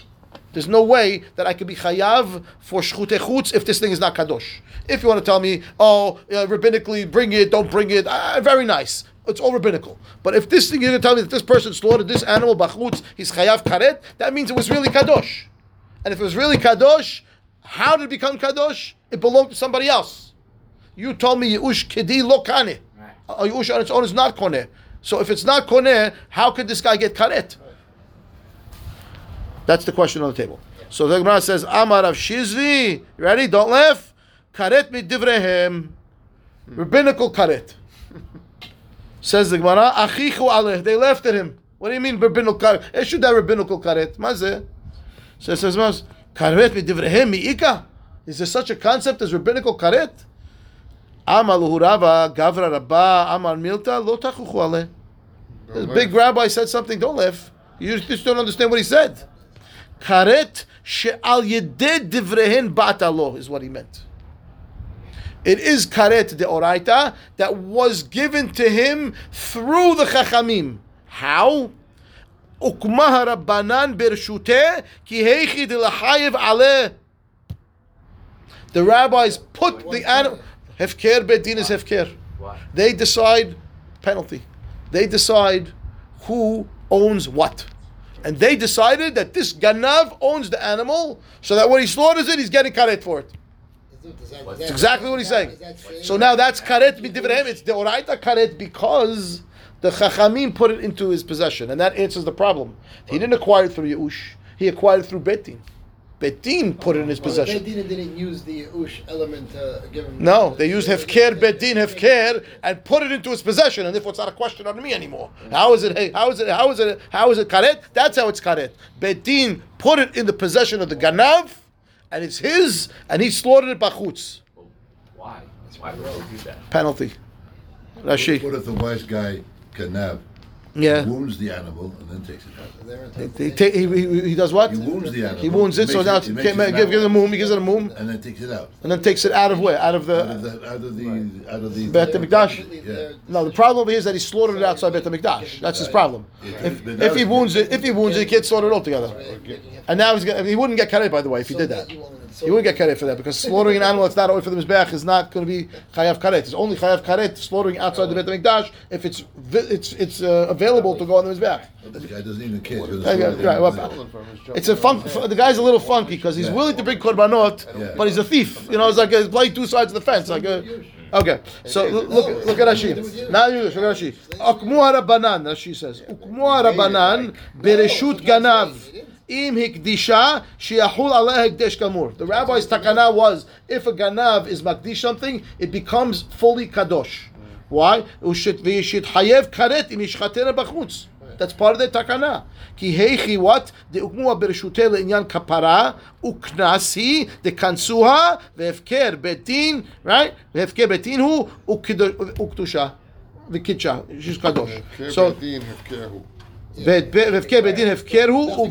There's no way that I could be chayav for shchute chutz if this thing is not kadosh. If you want to tell me, oh, uh, rabbinically, bring it, don't bring it, uh, very nice. It's all rabbinical. But if this thing you're going to tell me that this person slaughtered this animal bachutz, he's chayav karet, that means it was really kadosh. And if it was really kadosh, how did it become kadosh? It belonged to somebody else. You told me Yeush Kedi lo kane. Right. Uh, Yeush on its own is not koneh. So if it's not koneh, how could this guy get karet? That's the question on the table. So the Gemara says, Amar Rav Shizvi, ready? Don't laugh. Karet midivrehem. Hmm. Rabbinical karet. Says the Gemara, Achichu aleh. They laughed at him. What do you mean rabbinical karet? Eh, Issue that rabbinical karet. Mazeh. So says Maz, karet midivrehem mi'ika. Is there such a concept as rabbinical karet? Amar Rava, Gavra Rabba, Amar Milta, lo tachuchu aleh. The big rabbi said something, don't laugh. You just don't understand what he said. Karet she'al yeded divrehen batalo is what he meant. It is karet de oraita that was given to him through the chachamim. How? Ukmah rabbanan bershute ki heichi de lachayev aleh. The rabbis put the animal. Hefker bedin is hefker. They decide penalty. They decide who owns what. And they decided that this ganav owns the animal, so that when he slaughters it, he's getting karet for it. That's exactly what he's saying. So now that's karet You midivrehem. It's the oraita karet because the chachamim put it into his possession, and that answers the problem. He didn't acquire it through Yeush. He acquired it through Betin. Betin put it in his Well, possession. didn't, didn't use the ush element uh, to give him. No, they used hefker bedin hefker and put it into his possession, and therefore it's not a question on me anymore. How is it? Hey, how is it? How is it? How is it karet? That's how it's karet. Bedin put it in the possession of the ganav, and it's his, and he slaughtered it bachutz. Why? Why would you do that? Penalty. Rashi. What if the wise guy canab Yeah. He wounds the animal and then takes it out? They're He, entitled- he, ta- he, he, he does what? He wounds the animal. He wounds it, so makes now he it, makes give, it give, give it a mouth, moom, he gives it a moom, and then takes it out. and then takes it out of where? Out of Out of the. the out of the out of the. Bet HaMikdash. Yeah. No, the problem is that he slaughtered it outside Bet HaMikdash. That's his problem. If, if he wounds it, if he wounds it, he can't slaughter it altogether. And now he's gonna, he wouldn't get karet by the way if he So did that that. you wouldn't get karet for that because slaughtering an animal that's not only for the mizbeach is not going to be chayav karet. It's only chayav karet slaughtering outside the bet hamikdash if it's it's it's uh, available to go on the mizbeach. This guy doesn't even care. Yeah, yeah, right, well, It's a fun. f- The guy's a little funky because he's willing to bring korbanot, but he's a thief. You know, it's like he's playing two sides of the fence. Like, uh, okay, so look look at Rashi. Now you look at Rashi. Ukmu harabanan. Rashi says ukmu harabanan bereshut ganav. Im hikdisha sheyachul aleh hikdesh kamur. The rabbi's takana was if a ganav is makdish something, it becomes fully kadosh. Why? Hayev karet im yishchatera b'chutz. That's part of the takana. Ki heichi what? The ukmua bereshute le'inyan kapara uknasi the kansuha ve'efker betin right? Ve'efker betin hu uktusha v'kitsha. She's kadosh. So Bedin bedin hefkerhu u.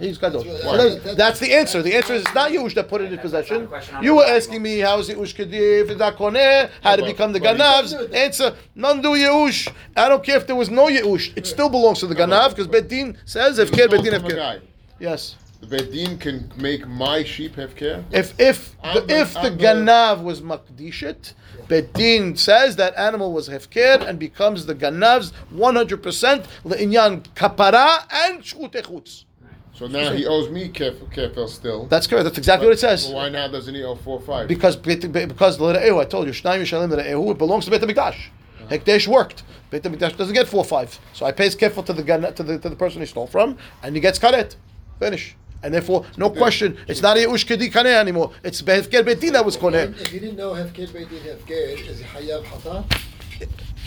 He's kadosh. That's the answer. The answer is it's not Yeush that put it in possession. You were asking me how is it Ush Kedi, if it's not Koneh, how to become the Ganavs. Answer, none do Yeush. I don't care if there was no Yeush. It still belongs to the Ganav because Bedin says Hefker Stole bedin hefker. Yes. The Bedin can make my sheep hefker. If if the, if the ganav was makdishit, Bedin says that animal was hefker and becomes the ganav's 100% le'inyan kapara and shchutechutz. So now he owes me kef, kefel still. That's correct. That's exactly what it says. Why now doesn't he owe four five? Because because the Ehu, I told you, Shnayim Yishalim Ehu, it belongs to Beit Hamikdash. Ah. Hekdesh worked. Beit Hamikdash doesn't get four five, so I pays kefil to the to the to the person he stole from, and he gets karet. Finish. And therefore, no question, it's not a Yeush Kedi Kaneh anymore. It's Behefker Beitin that was Koneh. If you didn't know Hefker Beitin Hefker, is he Hayav Hata?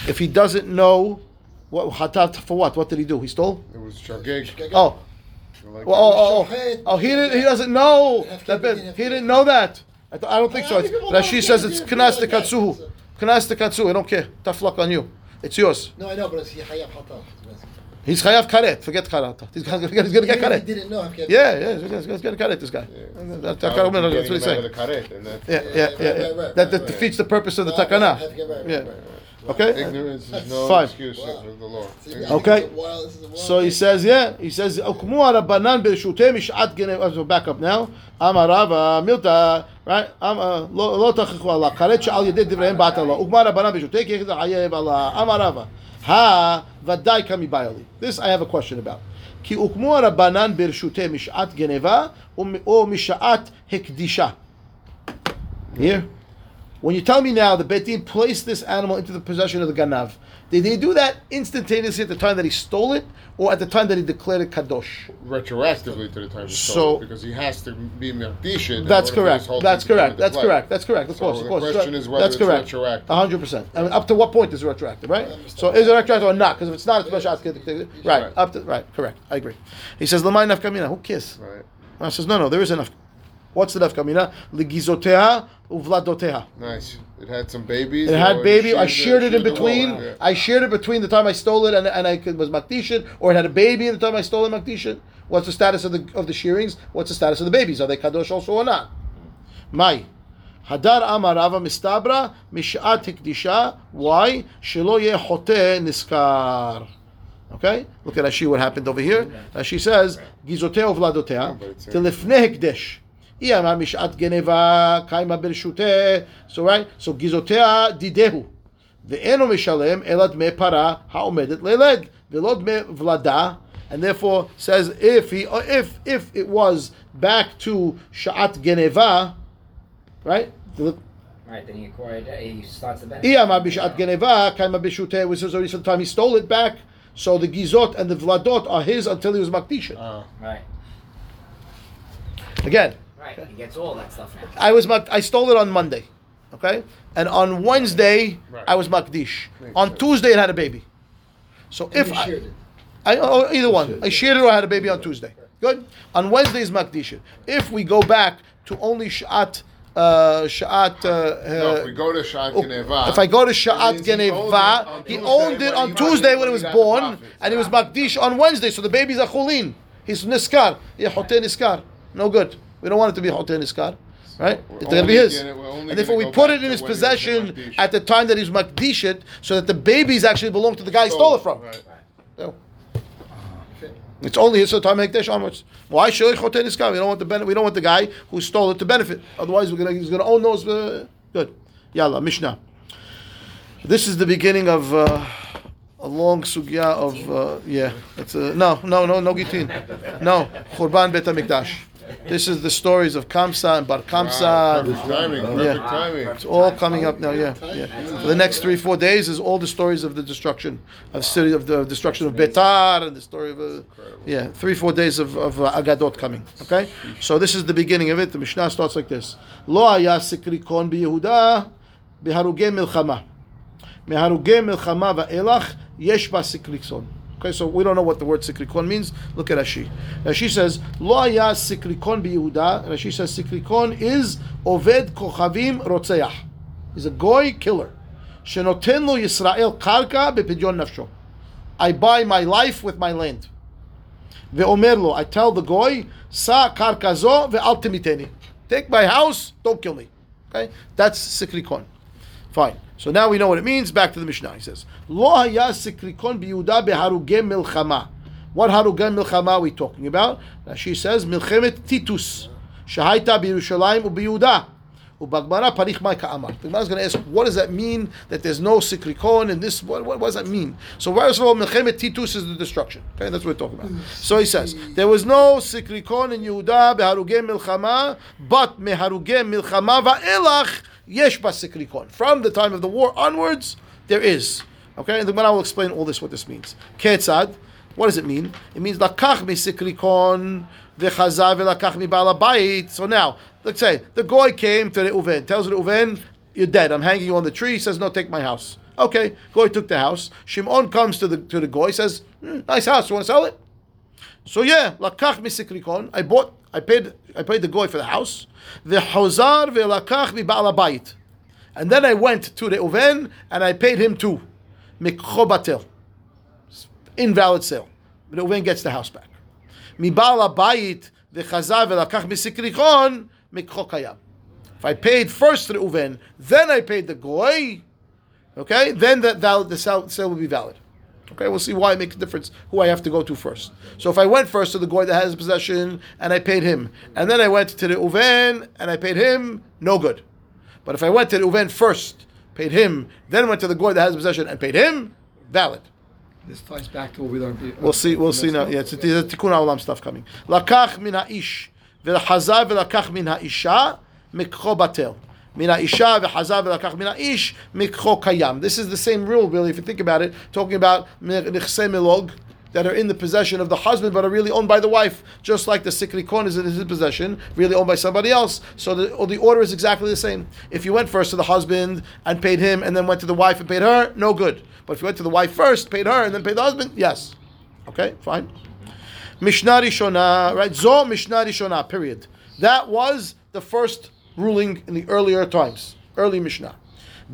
If he doesn't know what hatat for what, what did he do? He stole. it was shageg. Oh, Like, well, oh, oh, oh, oh, he didn't. He doesn't know that. bit. He didn't know that. I, th- I don't think so. It's, Rashi says it's knas de katsuhu. Knas de katsuhu. I don't care. Tough luck on you. It's yours. No, I know, but is he Hayav Hata? He's chayav karet. Forget karata. He's gonna, he's gonna get Even if karet. he didn't know. I've Yeah, yeah, he's gonna get karet. This guy. That's, that's, I would be that's what he's saying. the karet, and that's- Yeah, yeah, yeah. right, yeah. right, right, That, that right. defeats the purpose of the Right, right, takana. right, right, right, Yeah. right, right. Okay. Ignorance is no Fine. excuse Wow. of the law. See, Okay. a wild- this is a wild So he thing. says, yeah, he says, "Ukmu arabanan b'shutem mishat genev." Oh, so back up now. Amarava milta, right? Am lo lo tachichu Allah. Karet she'al yedei divreim bat Allah. Ukmu arabanan b'shutem ki yechid hayev Allah. Amarava. Ha vaday kami bayali. This I have a question about. כי הוקמו הרבנן ברשותי משעת גנבה או משעת הקדישה. Here. When you tell me now the Bet Din placed this animal into the possession of the Ganav, did he do that instantaneously at the time that he stole it or at the time that he declared it Kadosh? Retroactively to the time he So- stole it, because he has to be Merdishin. That's correct. That's correct. That's correct. That's correct. Of So course, of the course. question is whether That's it's correct. retroactive. hundred percent. I mean, up to what point is it retroactive, right? So is it retroactive or not? Because if it's not, it's special. Right. Right. Up to right. Correct. I agree. He says lamai nafkamina. Who cares? Right. I says no, no. There is enough. What's the nafkamina? Ligizoteha uvladoteha. Nice. It had some babies. It had baby. I sheared sheared it in sheared the whole- between. yeah. I sheared it between the time I stole it and, and I could- was makdishin, or it had a baby in the time I stole it makdishin. What's the status of the of the shearings? What's the status of the babies? Are they kadosh also or not? Mai. Hadar amarava mistabra mishat hikdisha. Why? Shelo yeh chote niskar. Okay, look at Rashi. What happened over here? Rashi says gizotea uvladotea oh, but it's- Mishat geneva kaima. So right, so gizotea didehu. Ve'eno mishalem elad me para haomedet leled. Velod me vlada. And therefore says if he if if it was back to shat Geneva, right? Right, then he acquired, uh, he starts the benefit. a bishat geneva, kaima bishute, which was already time. He stole it back, so the gizot and the vladot are his until he was makdisha. Oh, right. Again, right. He gets all that stuff now. I was mak- I stole it on Monday, okay, and on Wednesday Right. I was makdish. Makes On sense. Tuesday it had a baby. So And if you I, sheared it. I oh, either one, I shared it or I had a baby on Tuesday. Good. On Wednesday is makdish. If we go back to only shat uh, shat. Uh, No, if uh, we go to Shat Oh, Geneva. if I go to that Sha'at means he owned it Geneva, on he Tuesday owned it when on he Tuesday it- when he was he got the born, profits. and he was Makdish on Wednesday, so the baby's a Chulin. He's Niskar. Yeah, Hote Niskar. No good. We don't want it to be Hote Niskar. Right? we're It's going to be his. And therefore, we put it in his when he was a possession at the time that he's Makdish it, so that the babies actually belong to the guy he stole it from. Right. It's only his time Hekdesh onwards. Why should Chote Niskar? We don't want the we don't want the guy who stole it to benefit. Otherwise, we're gonna he's gonna own those. Uh, good. Yalla Mishnah. This is the beginning of uh, a long sugya of uh, yeah. It's uh, no no no no gitin. No Churban Bet Hamikdash. This is the stories of Kamsa and Bar Kamsa. Wow, timing. Perfect Yeah. timing. It's all coming up now, yeah, yeah. For the next three, four days is all the stories of the destruction of the city of the destruction of Betar and the story of uh, yeah, three, four days of, of uh, Agadot coming. Okay, so this is the beginning of it. The Mishnah starts like this: Lo haya sikrikon biYehuda beharugei milchama, meharugei milchama va'elach yesh ba sikrikon. Okay, so we don't know what the word sikrikon means. Look at Rashi. Rashi says, Lo haya sikrikon biYehuda. Rashi says sikrikon is oved kochavim rotzeach. He's a goy killer. Shenoten lo Yisrael karka bepidyon nafsho. I buy my life with my land. Ve'omer lo, I tell the goy, sa karka zo ve'al. Take my house, don't kill me. Okay, that's sikrikon. Fine. So now we know what it means. Back to the Mishnah. He says, Lo sikrikon biyuda beharugem milchama. What harugem milchama are we talking about? Now she says, milchemet titus. Shahaita biyerushalayim ubiyuda. Ubagmara parich mai ka'amar. The Gemara is going to ask, what does that mean that there's no sikrikon and this? What, what, what does that mean? So first of all, milchemet titus is the destruction. Okay, that's what we're talking about. So he says, there was no sikrikon in Yehuda beharugem milchama, but meharugem milchama va'elach yesh basikrikon. From the time of the war onwards, there is. Okay, and the Gemara will explain all this, what this means. Ketzad, what does it mean? It means lakach misikrikon v'chazav v'lakach mi balabayit. So now, let's say the guy came to the Uven, tells the Uven, "You're dead. I'm hanging you on the tree." He says, "No, take my house." Okay, goy took the house. Shimon comes to the to the goy, says, "Hmm, "Nice house. You want to sell it?" So yeah, lakach misikrikon. I bought, I paid, I paid the goy for the house. The hozar ve'lakach mi ba'alabayit. And then I went to the Uven and I paid him too. Mikhobatel. Invalid sale. The Uven gets the house back. Mi ba'alabayit ve'chazar ve'lakach misikrikon mikhokayam. If I paid first to the Uven, then I paid the goy, okay, then the, the, the sale, sale will be valid. Okay, we'll see why it makes a difference who I have to go to first. So if I went first to the guy that has possession and I paid him, and then I went to the Uven and I paid him, no good. But if I went to the Uven first, paid him, then went to the guy that has possession and paid him, valid. This ties back to what we learned. We'll see. We'll see now. Yeah, it's a Tikkun Olam stuff coming. Lakach min ha'ish, v'lachazar v'lakach min ha'isha, mikro batel mina isha v'chazav v'lakach mina ish mikcho kayam. This is the same rule, really, if you think about it, talking about nichse milog, that are in the possession of the husband but are really owned by the wife, just like the sikrikon is in his possession, really owned by somebody else. So the, the order is exactly the same. If you went first to the husband and paid him and then went to the wife and paid her, no good. But if you went to the wife first, paid her, and then paid the husband, yes. Okay, fine. Mishnah Rishonah, right? Zo Mishnah Rishonah, period. That was the first ruling in the earlier times, early Mishnah.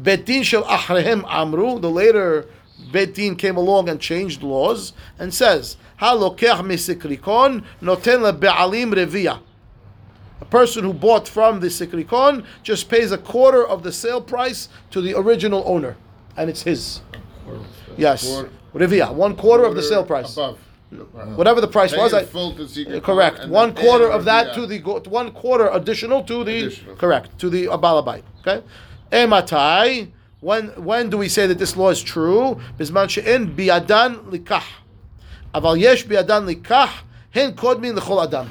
Betin shel Achrehem Amru, the later Betin came along and changed laws and says, Halokech misikrikon noten lebe'alim revia. A person who bought from the sikrikon just pays a quarter of the sale price to the original owner, and it's his. Yes, Quarter. revia, one quarter of the sale price Above. Whatever the price Pay was. I, correct. One quarter of that to the one quarter additional to the Additional. correct to the abalabite. Okay. Ematai. When when do we say that this law is true? Bisman she'en biadan likah. Aval yesh biadan likah hen kodmin lechol adam.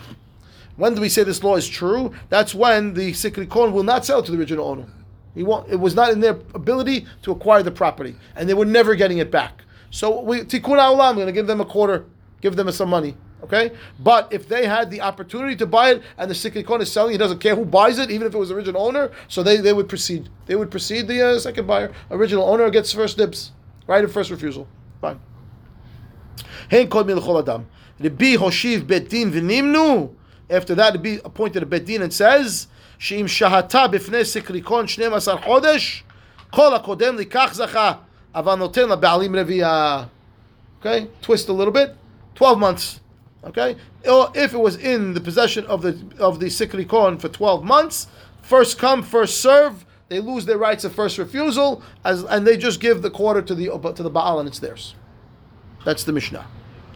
When do we say this law is true? That's when the sikrikon will not sell to the original owner. He won't, it was not in their ability to acquire the property, and they were never getting it back. So we tikkun ha'olam, I'm going to give them a quarter, give them some money. Okay? But if they had the opportunity to buy it and the Sikrikon is selling, he doesn't care who buys it, even if it was original owner, so they, they would proceed. They would proceed the uh, second buyer. Original owner gets first dibs, right? Of first refusal. Fine. Hein kol milchol adam. Rabbi Hoshiv Bedin v'nimnu. After that, be appointed a Bedin and says, שאם שהתה בפני סקריקון 12 Sar כל הקודם לכך זכה, אבל נותן baalim רביעייה. Okay? Twist a little bit. 12 months. Okay, or if it was in the possession of the of the sikrikon for 12 months, first come, first serve. They lose their rights of first refusal, as and they just give the quarter to the to the Baal and it's theirs. That's the Mishnah.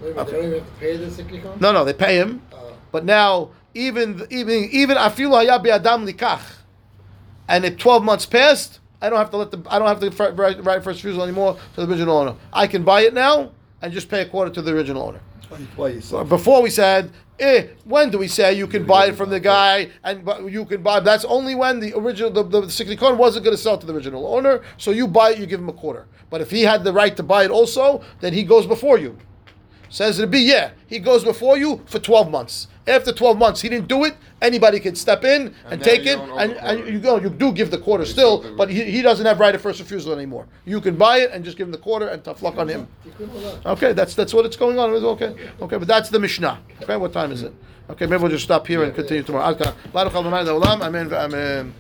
Wait a minute, they don't even have to pay the? No, no, they pay him. Oh. But now, even even even afilu haya adam likach, and if twelve months passed, I don't have to let the I don't have to write first refusal anymore to the original owner. I can buy it now and just pay a quarter to the original owner. Before we said, eh, when do we say you can buy it from the guy and you can buy? That's only when the original the, the, the coin wasn't going to sell to the original owner. So you buy it, you give him a quarter. But if he had the right to buy it also, then he goes before you. Says to be yeah, he goes before you for twelve months. After twelve months, he didn't do it. Anybody can step in and, now take it, and, and you go. You do give the quarter still, still but he, he doesn't have right of first refusal anymore. You can buy it and just give him the quarter, and tough luck on him. Okay, that's that's what it's going on. Okay, okay, but that's the Mishnah. Okay, what time is it? Okay, maybe we'll just stop here and continue tomorrow. Baruch Adonai Le'olam. Amen. Amen.